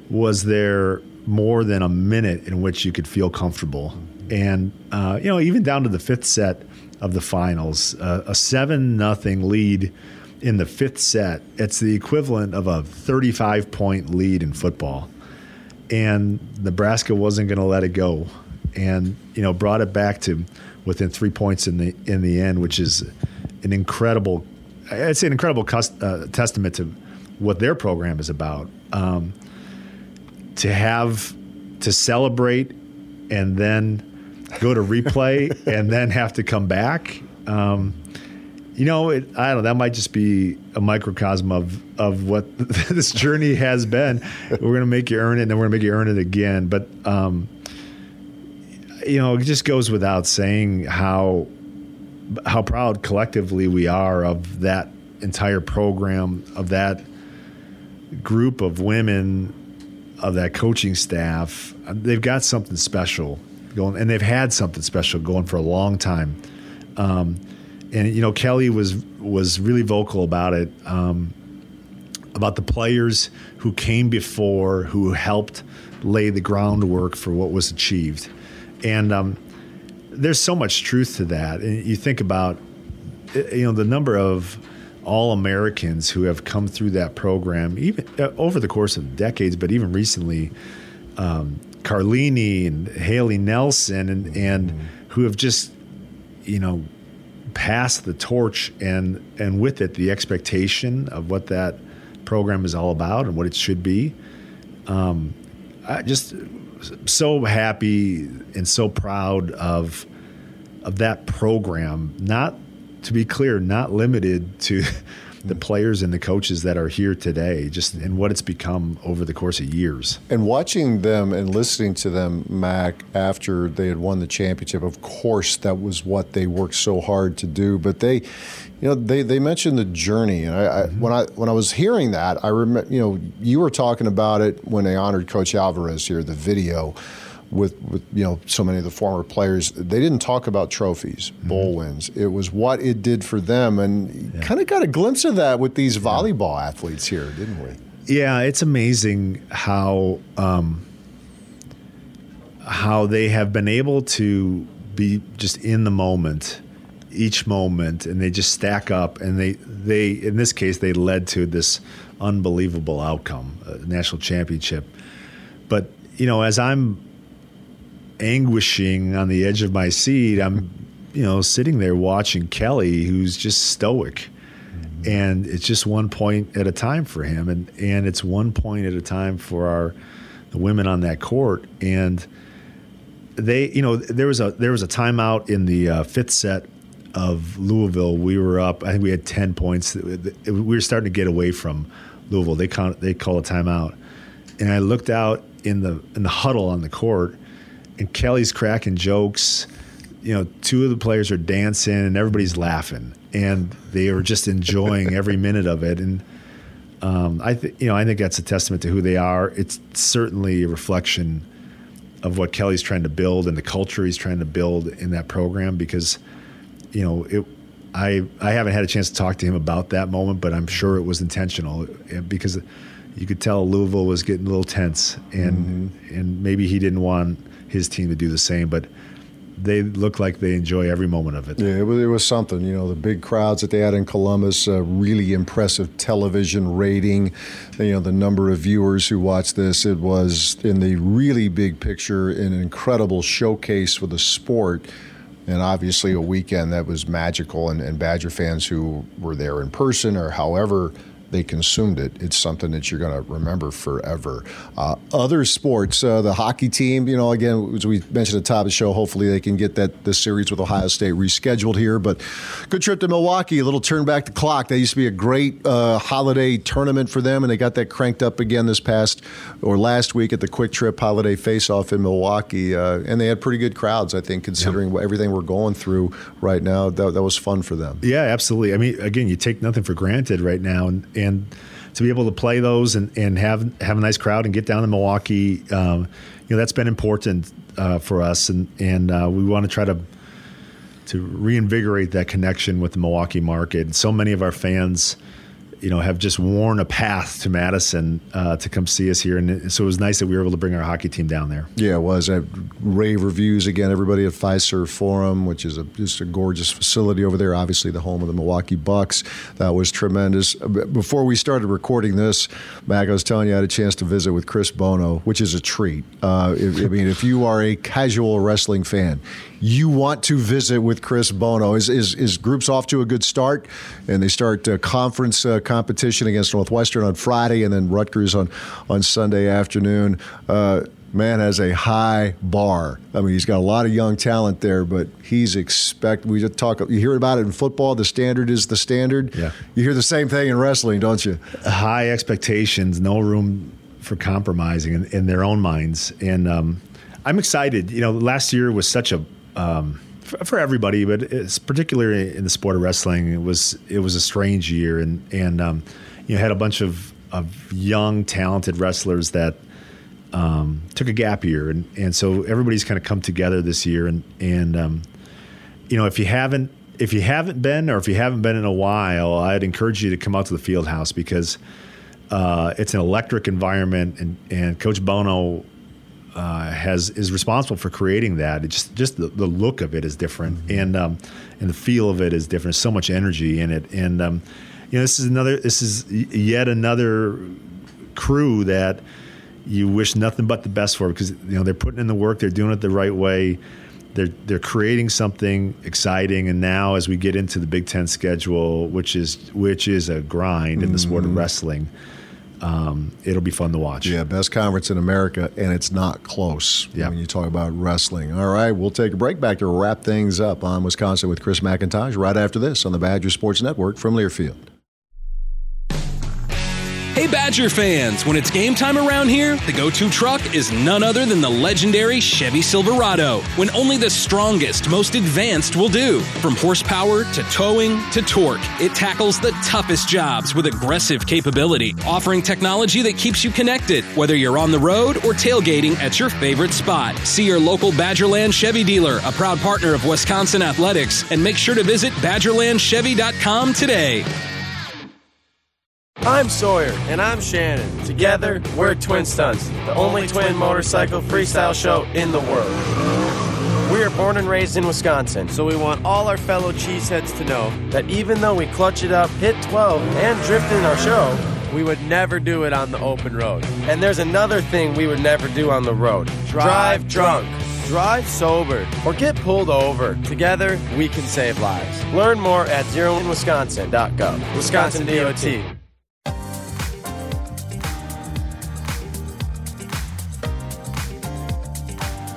was there more than a minute in which you could feel comfortable. And uh, you know, even down to the fifth set of the finals, uh, a seven nothing lead in the fifth set. It's the equivalent of a 35 point lead in football. And Nebraska wasn't going to let it go, and you know, brought it back to within three points in the in the end, which is an incredible. It's an incredible cust- uh, testament to what their program is about. Um, to have to celebrate and then go to replay and then have to come back. Um, you know, it, I don't know. That might just be a microcosm of of what this journey has been. We're going to make you earn it, and then we're going to make you earn it again. But um, you know, it just goes without saying how how proud collectively we are of that entire program, of that group of women of that coaching staff, they've got something special going, and they've had something special going for a long time. Um, and you know, Kelly was was really vocal about it, um, about the players who came before, who helped lay the groundwork for what was achieved, and um, there's so much truth to that. And you think about, you know, the number of all Americans who have come through that program, even uh, over the course of decades, but even recently, um, Carlini and Haleigh Nelson, and and mm-hmm. who have just, you know, passed the torch, and and with it the expectation of what that program is all about and what it should be. Um, I just so happy and so proud of of that program, not to be clear, not limited to the players and the coaches that are here today, just in what it's become over the course of years. And watching them and listening to them, Mac, after they had won the championship, of course, that was what they worked so hard to do. But they, you know, they, they mentioned the journey, and I, mm-hmm. I when I when I was hearing that, I remember, you know, you were talking about it when they honored Coach Alvarez here, the video with, with you know so many of the former players, they didn't talk about trophies, mm-hmm. bowl wins. It was what it did for them, and yeah. kind of got a glimpse of that with these volleyball athletes here, didn't we? Yeah, it's amazing how um, how they have been able to be just in the moment each moment and they just stack up and they they in this case they led to this unbelievable outcome a national championship but you know as i'm anguishing on the edge of my seat, I'm, you know, sitting there watching Kelly, who's just stoic. And it's just one point at a time for him, and, and it's one point at a time for our the women on that court. And they, you know, there was a there was a timeout in the uh, fifth set of Louisville. We were up. I think we had ten points. We were starting to get away from Louisville. They count, they call a timeout, and I looked out in the in the huddle on the court, and Kelly's cracking jokes. you know, two of the players are dancing and everybody's laughing, and they are just enjoying every minute of it. And um, I, th- you know, I think that's a testament to who they are. It's certainly a reflection of what Kelly's trying to build and the culture he's trying to build in that program. Because, you know, it, I I haven't had a chance to talk to him about that moment, but I'm sure it was intentional because you could tell Louisville was getting a little tense, and mm-hmm. and maybe he didn't want his team to do the same, but they look like they enjoy every moment of it. Yeah, it was, it was something. You know, the big crowds that they had in Columbus, uh, really impressive television rating. You know, the number of viewers who watched this. It was in the really big picture, an incredible showcase for the sport. And obviously, a weekend that was magical, and, and Badger fans who were there in person or however they consumed it. It's something that you're going to remember forever. Uh, other sports, uh, the hockey team, you know, again, as we mentioned at the top of the show, hopefully they can get that the series with Ohio State rescheduled here. But good trip to Milwaukee, a little turn back the clock. That used to be a great uh, holiday tournament for them, and they got that cranked up again this past or last week at the Kwik Trip Holiday Face Off in Milwaukee. Uh, and they had pretty good crowds, I think, considering everything we're going through right now. That, that was fun for them. Yeah, absolutely. I mean, again, you take nothing for granted right now. And, and to be able to play those and, and have have a nice crowd and get down to Milwaukee, um, you know, that's been important uh, for us, and and uh, we want to try to to reinvigorate that connection with the Milwaukee market. So many of our fans you know, have just worn a path to Madison uh, to come see us here, and so it was nice that we were able to bring our hockey team down there. Yeah, it was. I rave reviews again. Everybody at Fiserv Forum, which is a, just a gorgeous facility over there. Obviously, the home of the Milwaukee Bucks. That was tremendous. Before we started recording this, Mac, I was telling you I had a chance to visit with Chris Bono, which is a treat. Uh, if, I mean, if you are a casual wrestling fan, you want to visit with Chris Bono. Is is, is groups off to a good start, and they start uh, conference uh, competition against Northwestern on Friday, and then Rutgers on on Sunday afternoon. Uh, man has a high bar. I mean, he's got a lot of young talent there, but he's expect. We just talk. You hear about it in football. The standard is the standard. Yeah. You hear the same thing in wrestling, don't you? High expectations, no room for compromising in, in their own minds, and um, I'm excited. You know, last year was such a um, for, everybody, but it's particularly in the sport of wrestling. It was it was a strange year, and and um, you know had a bunch of of young, talented wrestlers that um, took a gap year, and and so everybody's kind of come together this year, and and um, you know if you haven't if you haven't been or if you haven't been in a while, I'd encourage you to come out to the field house because uh, it's an electric environment, and and Coach Bono uh, has is responsible for creating that. It just just the, the look of it is different, mm-hmm. and um, and the feel of it is different. There's so much energy in it, and um, you know this is another this is yet another crew that you wish nothing but the best for because you know they're putting in the work, they're doing it the right way. They're, they're creating something exciting, and now as we get into the Big Ten schedule, which is which is a grind mm-hmm. in the sport of mm-hmm. wrestling, um, it'll be fun to watch. Yeah, best conference in America, and it's not close yeah. when you talk about wrestling. All right, we'll take a break back to wrap things up on Wisconsin with Chris McIntosh right after this on the Badger Sports Network from Learfield. Hey, Badger fans, when it's game time around here, the go to truck is none other than the legendary Chevy Silverado. When only the strongest, most advanced will do. From horsepower to towing to torque, it tackles the toughest jobs with aggressive capability, offering technology that keeps you connected, whether you're on the road or tailgating at your favorite spot. See your local Badgerland Chevy dealer, a proud partner of Wisconsin Athletics, and make sure to visit BadgerlandChevy.com today. I'm Sawyer. And I'm Shannon. Together, we're Twin Stunts, the only twin motorcycle freestyle show in the world. We are born and raised in Wisconsin, so we want all our fellow cheeseheads to know that even though we clutch it up, hit 12, and drift in our show, we would never do it on the open road. And there's another thing we would never do on the road drive drunk. Drive sober or get pulled over. Together, we can save lives. Learn more at zeroinwisconsin.gov. Wisconsin DOT.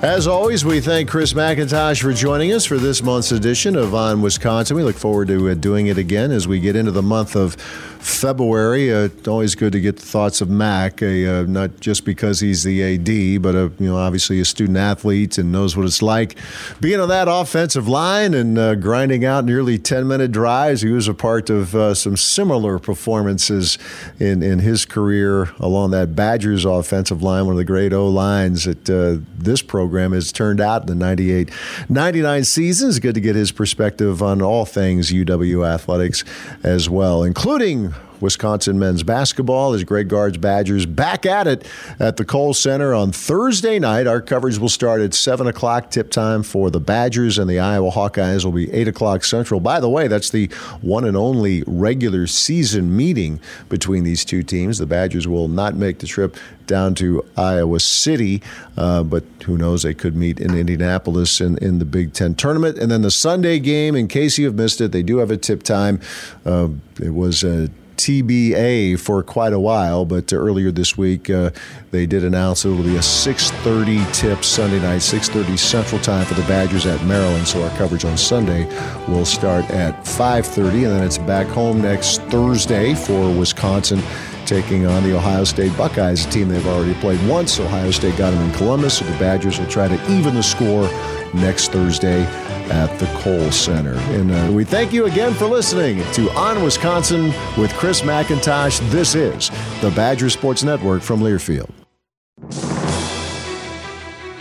As always, we thank Chris McIntosh for joining us for this month's edition of On Wisconsin. We look forward to uh, doing it again as we get into the month of February. Uh, always good to get the thoughts of Mac, uh, not just because he's the AD, but uh, you know obviously a student athlete and knows what it's like being on that offensive line and uh, grinding out nearly 10 minute drives. He was a part of uh, some similar performances in, in his career along that Badgers offensive line, one of the great O lines that uh, this program has turned out in the 98 99 season. It's good to get his perspective on all things UW athletics as well, including Wisconsin men's basketball as Greg Gard's Badgers back at it at the Kohl Center on Thursday night. Our coverage will start at 7 o'clock tip time for the Badgers, and the Iowa Hawkeyes will be 8 o'clock Central. By the way, that's the one and only regular season meeting between these two teams. The Badgers will not make the trip down to Iowa City, uh, but who knows? They could meet in Indianapolis in, in the Big Ten tournament. And then the Sunday game, in case you have missed it, they do have a tip time. Uh, it was a TBA for quite a while, but uh, earlier this week uh, they did announce it will be a 6:30 tip Sunday night, 6:30 Central Time for the Badgers at Maryland. So our coverage on Sunday will start at 5:30, and then it's back home next Thursday for Wisconsin taking on the Ohio State Buckeyes, a team they've already played once. Ohio State got them in Columbus, so the Badgers will try to even the score next Thursday at the Kohl Center. And uh, we thank you again for listening to On Wisconsin with Chris McIntosh. This is the Badger Sports Network from Learfield.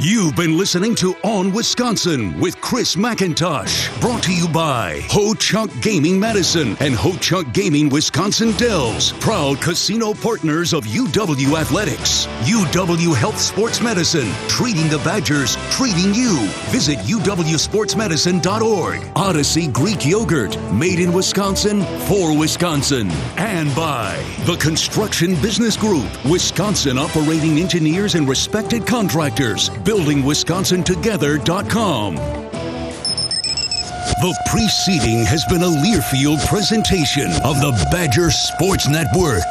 You've been listening to On Wisconsin with Chris McIntosh. Brought to you by Ho Chunk Gaming Madison and Ho Chunk Gaming Wisconsin Dells. Proud casino partners of UW Athletics. UW Health Sports Medicine. Treating the Badgers, treating you. Visit UWSportsMedicine.org. Odyssey Greek Yogurt. Made in Wisconsin for Wisconsin. And by the Construction Business Group. Wisconsin operating engineers and respected contractors buildingwisconsintogether.com. The preceding has been a Learfield presentation of the Badger Sports Network.